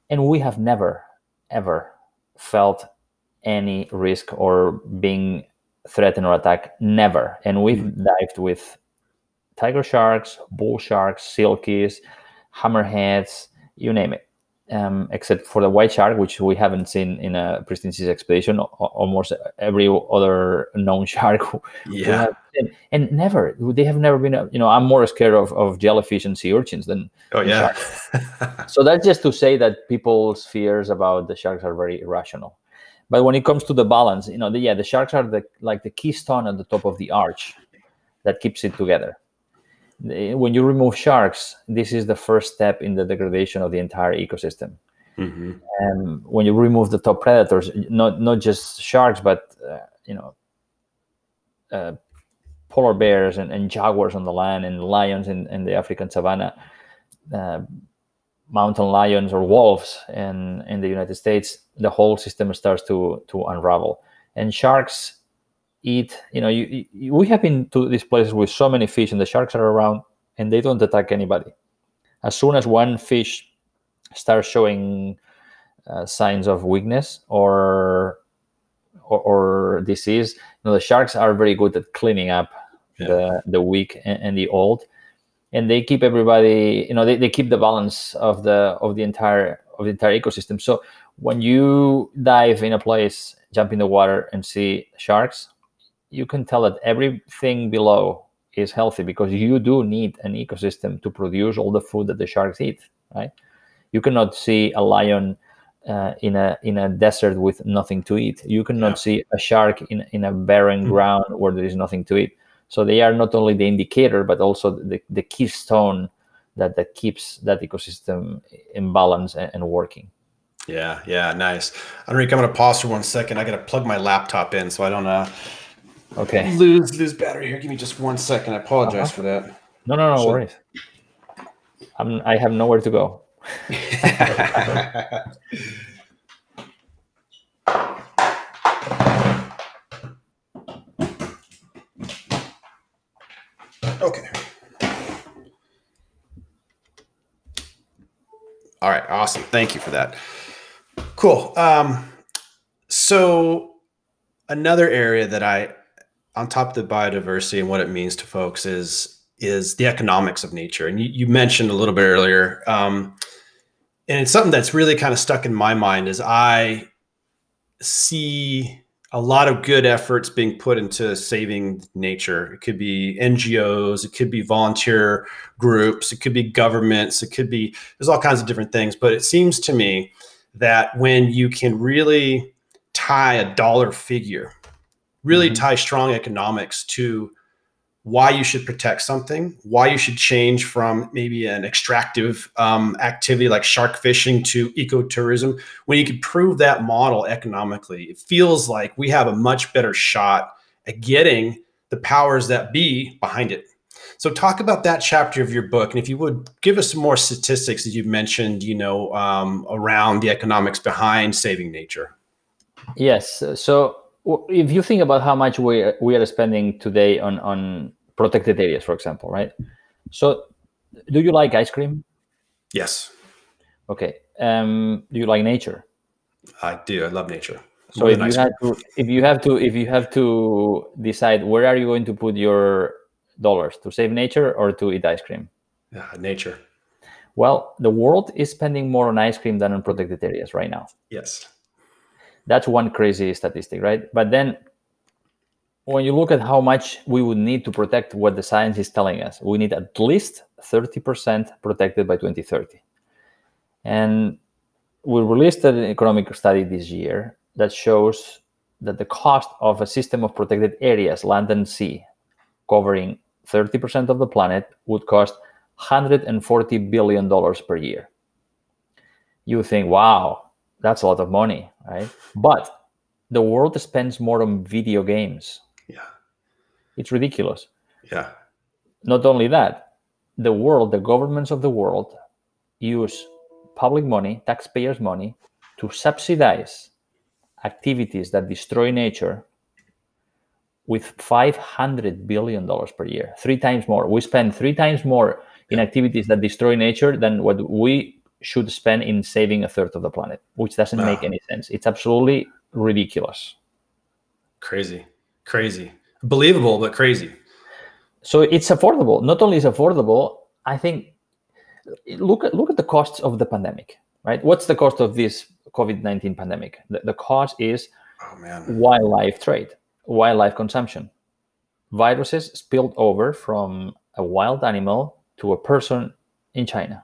And we have never, ever felt any risk or being threatened or attacked. Never. And we've mm-hmm. dived with tiger sharks, bull sharks, silkies, hammerheads, you name it um, except for the white shark, which we haven't seen in a pristine seas expedition. Almost every other known shark, yeah, and never they have never been. You know, I'm more scared of, of jellyfish and sea urchins than oh yeah. so that's just to say that people's fears about the sharks are very irrational. But when it comes to the balance, you know, the, yeah, the sharks are the like the keystone at the top of the arch that keeps it together when you remove sharks, this is the first step in the degradation of the entire ecosystem. Mm-hmm. And when you remove the top predators, not not just sharks, but uh, you know, uh, polar bears and, and, jaguars on the land, and lions in, in the African savanna, uh, mountain lions or wolves in in the United States, the whole system starts to to unravel. And sharks eat you know you, you, we have been to these places with so many fish and the sharks are around and they don't attack anybody. As soon as one fish starts showing uh, signs of weakness or, or, or disease you know the sharks are very good at cleaning up yeah. the the weak and, and, the old. And they keep everybody you know they, they keep the balance of the of the entire of the entire ecosystem. So when you dive in a place jump in the water and see sharks you can tell that everything below is healthy because you do need an ecosystem to produce all the food that the sharks eat, right? You cannot see a lion uh, in a in a desert with nothing to eat. You cannot yeah. see a shark in in a barren mm-hmm. ground where there is nothing to eat. So they are not only the indicator, but also the, the keystone that, that keeps that ecosystem in balance and, and working. Yeah, yeah, nice. Enrique, I'm gonna pause for one second. I gotta plug my laptop in so I don't uh okay lose lose battery here. Give me just one second. I apologize uh-huh. for that. No, no, no so, worries. I'm I have nowhere to go. okay. All right, awesome. Thank you for that. Cool. Um, so another area that I, on top of the biodiversity and what it means to folks, is is the economics of nature. And you, you mentioned a little bit earlier, um, and it's something that's really kind of stuck in my mind is I see a lot of good efforts being put into saving nature. It could be NGOs, it could be volunteer groups, it could be governments, it could be there's all kinds of different things. But it seems to me that when you can really tie a dollar figure, really mm-hmm. tie strong economics to why you should protect something, why you should change from maybe an extractive um, activity like shark fishing to ecotourism. When you can prove that model economically, it feels like we have a much better shot at getting the powers that be behind it. So, talk about that chapter of your book, and if you would give us some more statistics that you've mentioned, you know, um, around the economics behind saving nature. Yes. So, if you think about how much we we are spending today on on protected areas, for example, right? So, do you like ice cream? Yes. Okay. Um, do you like nature? I do. I love nature. So if you have to, if you have to, if you have to decide where are you going to put your dollars to save nature or to eat ice cream? Yeah, nature. Well, the world is spending more on ice cream than on protected areas right now. Yes. That's one crazy statistic, right? But then when you look at how much we would need to protect what the science is telling us, we need at least 30% protected by 2030. And we released an economic study this year that shows that the cost of a system of protected areas, land and sea, covering 30% of the planet, would cost $140 billion per year. You think, wow, that's a lot of money, right? But the world spends more on video games. Yeah. It's ridiculous. Yeah. Not only that, the world, the governments of the world use public money, taxpayers' money, to subsidize activities that destroy nature with $500 billion per year, three times more. We spend three times more in activities that destroy nature than what we should spend in saving a third of the planet, which doesn't wow. make any sense. It's absolutely ridiculous. Crazy, crazy, believable, but crazy. So it's affordable. Not only is affordable, I think look at look at the costs of the pandemic, right? What's the cost of this COVID nineteen pandemic? The, the cost is oh, wildlife trade wildlife consumption. Viruses spilled over from a wild animal to a person in China.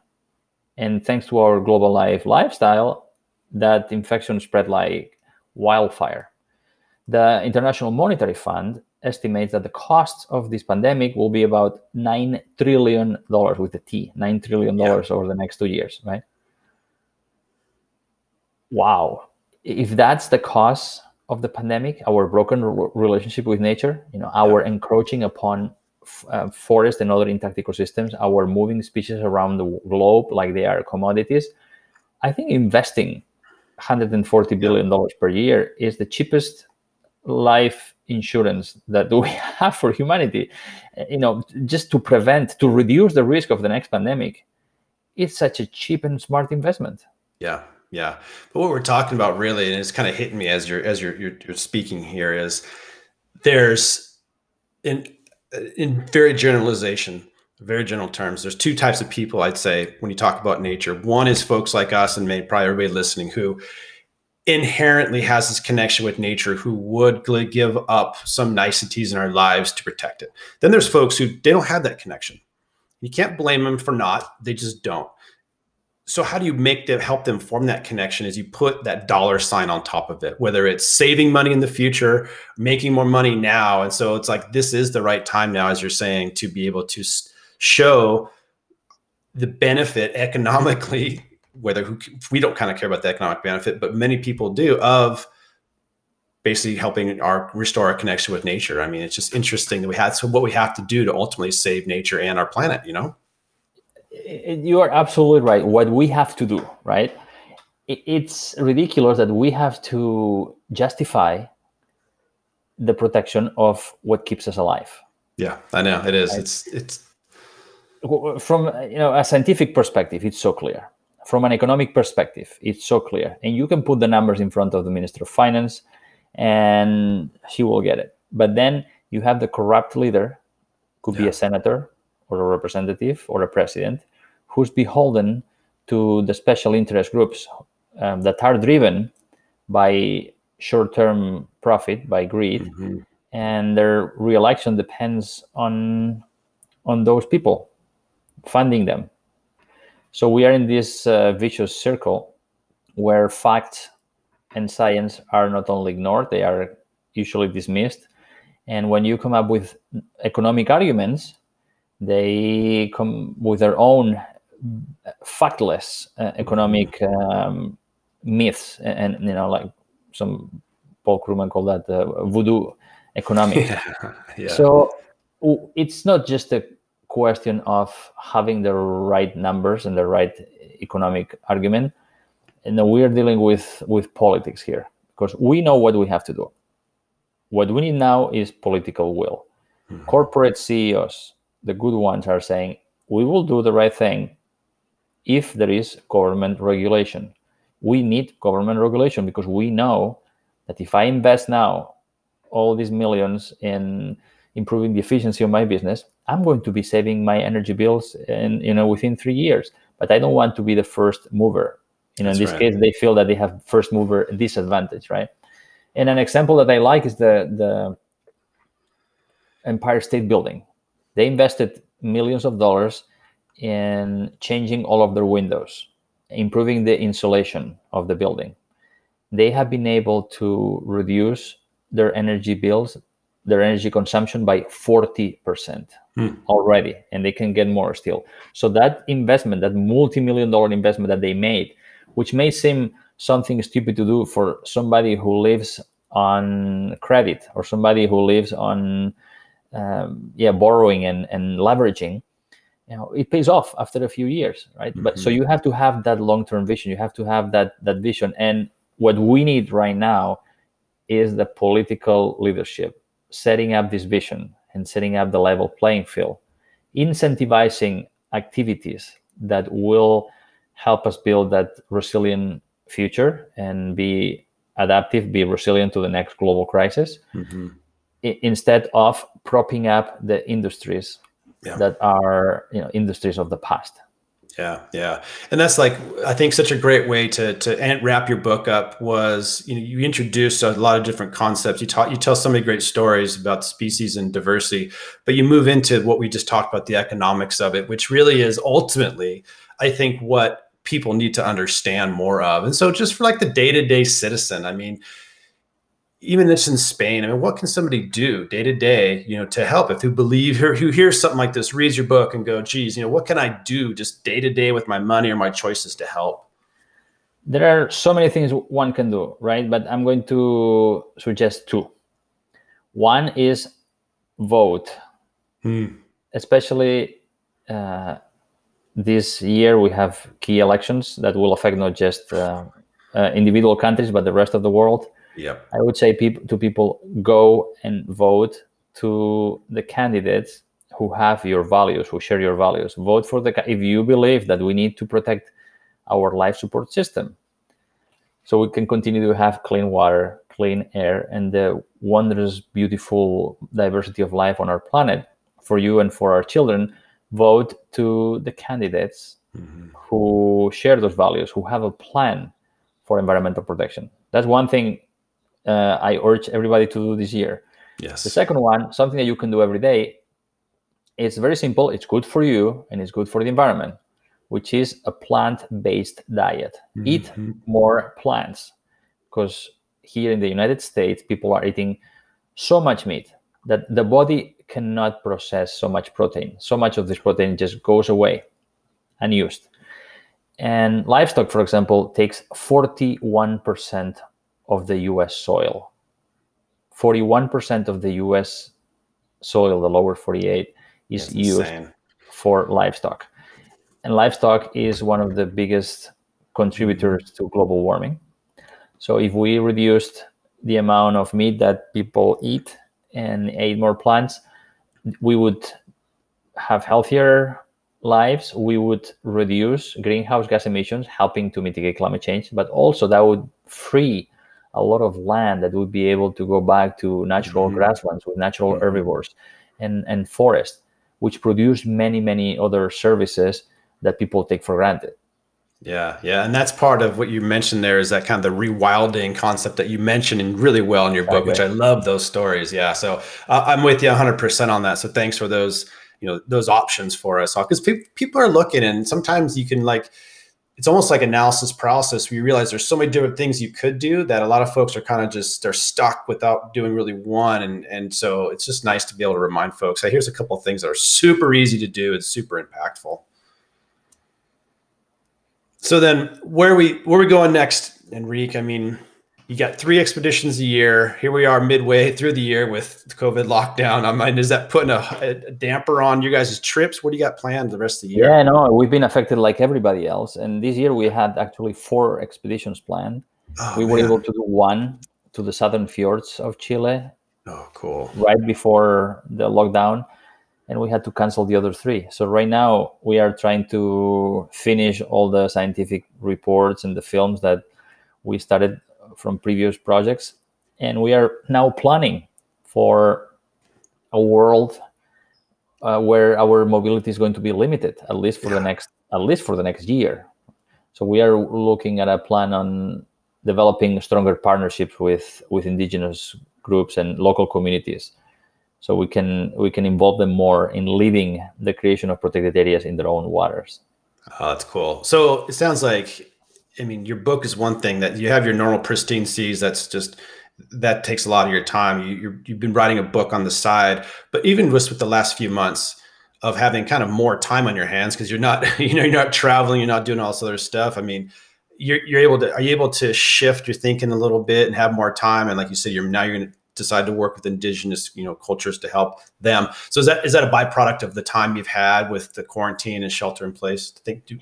And thanks to our global life lifestyle, that infection spread like wildfire. The International Monetary Fund estimates that the costs of this pandemic will be about $9 trillion with a T, $9 trillion yeah. over the next two years, right? Wow. If that's the cost of the pandemic, our broken relationship with nature, you know, our yeah. encroaching upon uh, forest and other intact ecosystems, our moving species around the globe like they are commodities. I think investing 140 billion dollars per year is the cheapest life insurance that we have for humanity. You know, just to prevent, to reduce the risk of the next pandemic. It's such a cheap and smart investment. Yeah, yeah. But what we're talking about really, and it's kind of hitting me as you're as you're, you're, you're speaking here, is there's in in very generalization, very general terms, there's two types of people I'd say when you talk about nature. One is folks like us, and maybe probably everybody listening, who inherently has this connection with nature who would give up some niceties in our lives to protect it. Then there's folks who they don't have that connection. You can't blame them for not, they just don't. So how do you make them help them form that connection as you put that dollar sign on top of it, whether it's saving money in the future, making more money now. And so it's like this is the right time now, as you're saying, to be able to show the benefit economically whether who, we don't kind of care about the economic benefit, but many people do of basically helping our restore our connection with nature. I mean, it's just interesting that we have so what we have to do to ultimately save nature and our planet. You know, you are absolutely right. What we have to do, right? It's ridiculous that we have to justify the protection of what keeps us alive. Yeah, I know it is. Right? It's it's from you know a scientific perspective, it's so clear from an economic perspective, it's so clear. And you can put the numbers in front of the Minister of Finance and she will get it. But then you have the corrupt leader, could yeah. be a senator or a representative or a president, who's beholden to the special interest groups um, that are driven by short term profit, by greed. Mm-hmm. And their re-election depends on on those people funding them so we are in this uh, vicious circle where facts and science are not only ignored, they are usually dismissed. And when you come up with economic arguments, they come with their own factless uh, economic um, myths, and, and, you know, like some Paul Krugman called that uh, voodoo economics. Yeah. yeah. So it's not just a question of having the right numbers and the right economic argument. And we're dealing with with politics here because we know what we have to do. What we need now is political will. Mm-hmm. Corporate CEOs, the good ones, are saying we will do the right thing if there is government regulation. We need government regulation because we know that if I invest now all these millions in improving the efficiency of my business, I'm going to be saving my energy bills and you know within three years. But I don't want to be the first mover. You know, That's in this right. case, they feel that they have first mover disadvantage, right? And an example that I like is the the Empire State Building. They invested millions of dollars in changing all of their windows, improving the insulation of the building. They have been able to reduce their energy bills their energy consumption by 40% hmm. already and they can get more still so that investment that multi-million dollar investment that they made which may seem something stupid to do for somebody who lives on credit or somebody who lives on um, yeah borrowing and, and leveraging you know it pays off after a few years right mm-hmm. but so mm-hmm. you have to have that long-term vision you have to have that that vision and what we need right now is the political leadership setting up this vision and setting up the level playing field, incentivizing activities that will help us build that resilient future and be adaptive, be resilient to the next global crisis, mm-hmm. Instead of propping up the industries yeah. that are you know industries of the past. Yeah, yeah, and that's like I think such a great way to to wrap your book up was you know you introduce a lot of different concepts. You talk you tell so many great stories about species and diversity, but you move into what we just talked about the economics of it, which really is ultimately I think what people need to understand more of. And so just for like the day to day citizen, I mean, even this in Spain, I mean, what can somebody do day to day, you know, to help if who believe who, who hears something like this, reads your book and go, geez, you know, what can I do just day to day with my money or my choices to help? There are so many things one can do, right? But I'm going to suggest two. One is vote, hmm. especially uh, this year we have key elections that will affect not just uh, uh, individual countries but the rest of the world yeah i would say people to people go and vote to the candidates who have your values who share your values. Vote for the if you believe that we need to protect our life support system. So we can continue to have clean water clean air and the wondrous beautiful diversity of life on our planet. For you and for our children vote to the candidates mm-hmm. who share those values who have a plan for environmental protection. That's one thing uh, I urge everybody to do this year. Yes. The second one, something that you can do every day, it's very simple. It's good for you and it's good for the environment, which is a plant-based diet. Mm-hmm. Eat more plants, because here in the United States, people are eating so much meat that the body cannot process so much protein. So much of this protein just goes away unused. And livestock, for example, takes 41% of the US soil. 41% of the US soil, the lower 48, is That's used insane. for livestock. And livestock is one of the biggest contributors to global warming. So if we reduced the amount of meat that people eat and ate more plants, we would have healthier lives. We would reduce greenhouse gas emissions, helping to mitigate climate change, but also that would free a lot of land that would be able to go back to natural Mhm. grasslands with natural Mhm. herbivores and, and forest, which produce many, many other services that people take for granted. Yeah, yeah, and that's part of what you mentioned there is that kind of the rewilding concept that you mentioned in really well in your book, which I love those stories. Yeah, so uh, I'm with you 100% on that. So thanks for those, you know, those options for us, because pe- people are looking, and sometimes you can like, it's almost like analysis paralysis where you realize there's so many different things you could do that a lot of folks are kind of just they're stuck without doing really one, and and so it's just nice to be able to remind folks, hey, here's a couple things that are super easy to do, and super impactful. So then, where we where we going next, Enrique? I mean, you got three expeditions a year. Here we are midway through the year with the COVID lockdown. I mean, is that putting a, a damper on you guys' trips? What do you got planned the rest of the year? Yeah, no, we've been affected like everybody else. And this year we had actually four expeditions planned. Oh, we were man. able to do one to the southern fjords of Chile Oh, cool. right before the lockdown, and we had to cancel the other three. So right now we are trying to finish all the scientific reports and the films that we started from previous projects, and we are now planning for a world uh, where our mobility is going to be limited, at least for Yeah. the next at least for the next year. So we are looking at a plan on developing stronger partnerships with with indigenous groups and local communities so we can we can involve them more in leading the creation of protected areas in their own waters Oh, that's cool. So it sounds like, I mean, your book is one thing that you have your normal pristine seas. That's just that takes a lot of your time. You, you're, you've been writing a book on the side, but even just with the last few months of having kind of more time on your hands because you're not, you know, you're not traveling, you're not doing all this other stuff. I mean, you're you're able to are you able to shift your thinking a little bit and have more time? And like you said, you're now you're going to decide to work with indigenous you know cultures to help them so is that is that a byproduct of the time you've had with the quarantine and shelter in place think do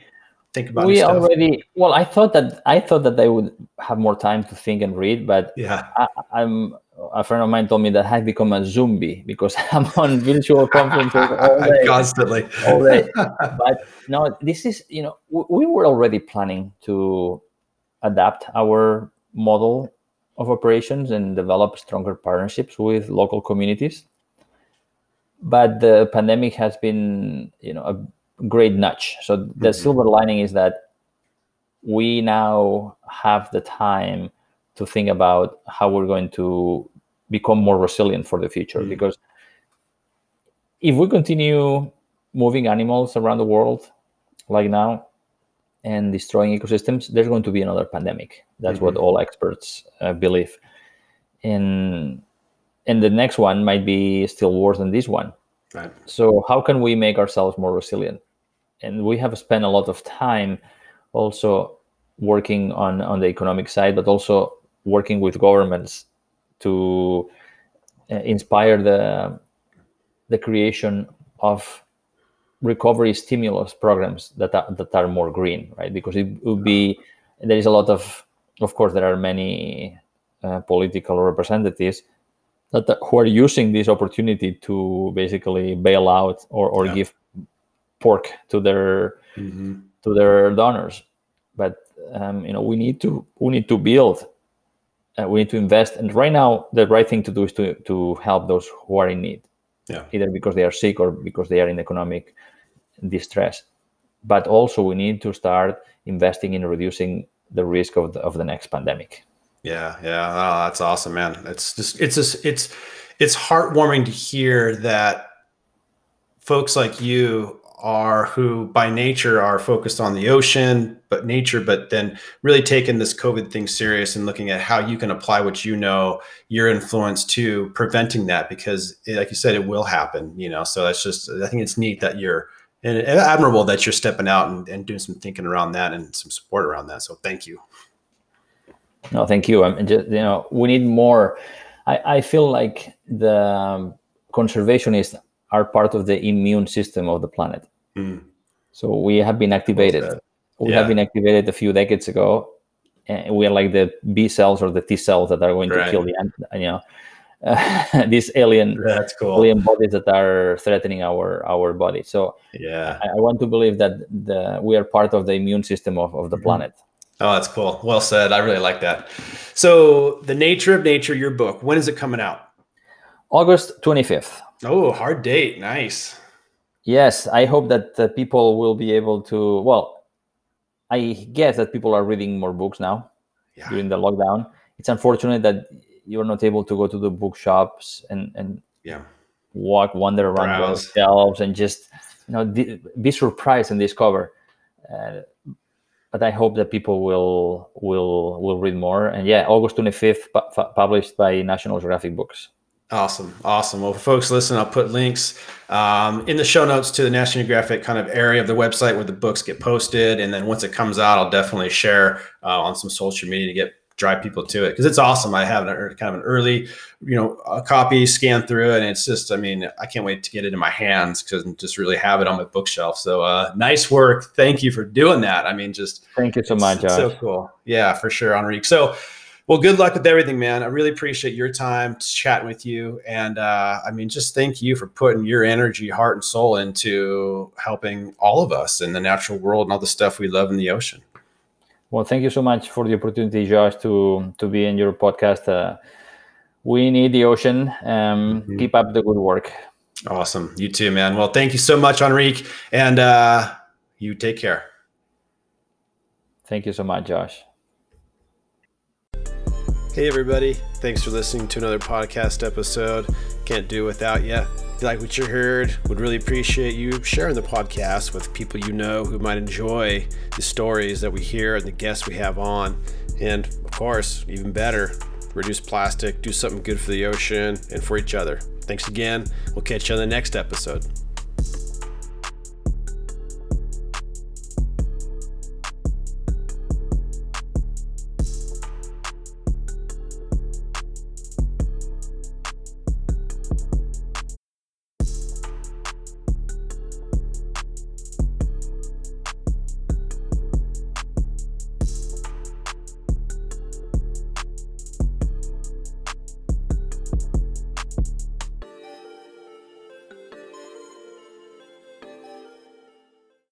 think about we already well i thought that i thought that i would have more time to think and read but yeah. I, i'm a friend of mine told me that i've become a zombie because i'm on virtual conferences all day. Constantly. All day. But no this is you know we were already planning to adapt our model of operations and develop stronger partnerships with local communities. But the pandemic has been you know a great nudge. So the Mhm. silver lining is that we now have the time to think about how we're going to become more resilient for the future. Mm. because if we continue moving animals around the world like now and destroying ecosystems there's going to be another pandemic. That's what Mhm. all experts uh, believe. And and the next one might be still worse than this one. Right. So how can we make ourselves more resilient and we have spent a lot of time also working on on the economic side but also working with governments to uh, inspire the the creation of recovery stimulus programs that are, that are more green right because it would be there is a lot of of course there are many uh, political representatives that who are using this opportunity to basically bail out or, or Yeah. give pork to their Mhm. to their donors but um, you know we need to we need to build uh, we need to invest and right now the right thing to do is to to help those who are in need Yeah. either because they are sick or because they are in economic distress but also we need to start investing in reducing the risk of the, of the next pandemic Yeah, yeah, oh, that's awesome, man. It's just it's just it's it's heartwarming to hear that folks like you are who by nature are focused on the ocean but nature but then really taking this covid thing serious and looking at how you can apply what you know your influence to preventing that because like you said it will happen you know? So that's just i think it's neat that you're and admirable that you're stepping out and, and doing some thinking around that and some support around that. So thank you. No thank you. I'm just you know we need more. I i feel like the um, conservationists are part of the immune system of the planet Mm. So we have been activated. We yeah. have been activated a few decades ago, and we are like the B cells or the T cells that are going right. to kill the you know uh, these alien cool alien bodies that are threatening our our body. So yeah, I, I want to believe that the we are part of the immune system of, of the mm-hmm. planet. Oh, that's cool. Well said. I really like that. So, The Nature of Nature, your book, when is it coming out? August 25th. Oh, hard date. Nice. Yes, I hope that uh, people will be able to. Well, I guess that people are reading more books now yeah. during the lockdown. It's unfortunate that you're not able to go to the bookshops and and yeah. walk, wander around the shelves, and just you know be surprised and discover. Uh, but I hope that people will will will read more. And yeah, August 25th, pu- published by National Geographic Books. Awesome. Awesome. Well, folks listen, I'll put links um, in the show notes to the National Geographic kind of area of the website where the books get posted. And then once it comes out, I'll definitely share uh, on some social media to get drive people to it because it's awesome. I have an, kind of an early, you know, a copy, scan through it, and it's just, I mean, I can't wait to get it in my hands because just really have it on my bookshelf. So, uh, nice work. Thank you for doing that. I mean, just thank you so much. So cool. Yeah, for sure, Enrique. So, well, good luck with everything, man. I really appreciate your time chatting with you. And uh, I mean, just thank you for putting your energy, heart, and soul into helping all of us in the natural world and all the stuff we love in the ocean. Well, thank you so much for the opportunity, Josh, to to be in your podcast. Uh, we need the ocean. Um, mm-hmm. Keep up the good work. Awesome. You too, man. Well, thank you so much, Enrique. And uh, you take care. Thank you so much, Josh. Hey, everybody. Thanks for listening to another podcast episode. Can't do without you. If you like what you heard, would really appreciate you sharing the podcast with people you know who might enjoy the stories that we hear and the guests we have on. And of course, even better, reduce plastic, do something good for the ocean and for each other. Thanks again. We'll catch you on the next episode.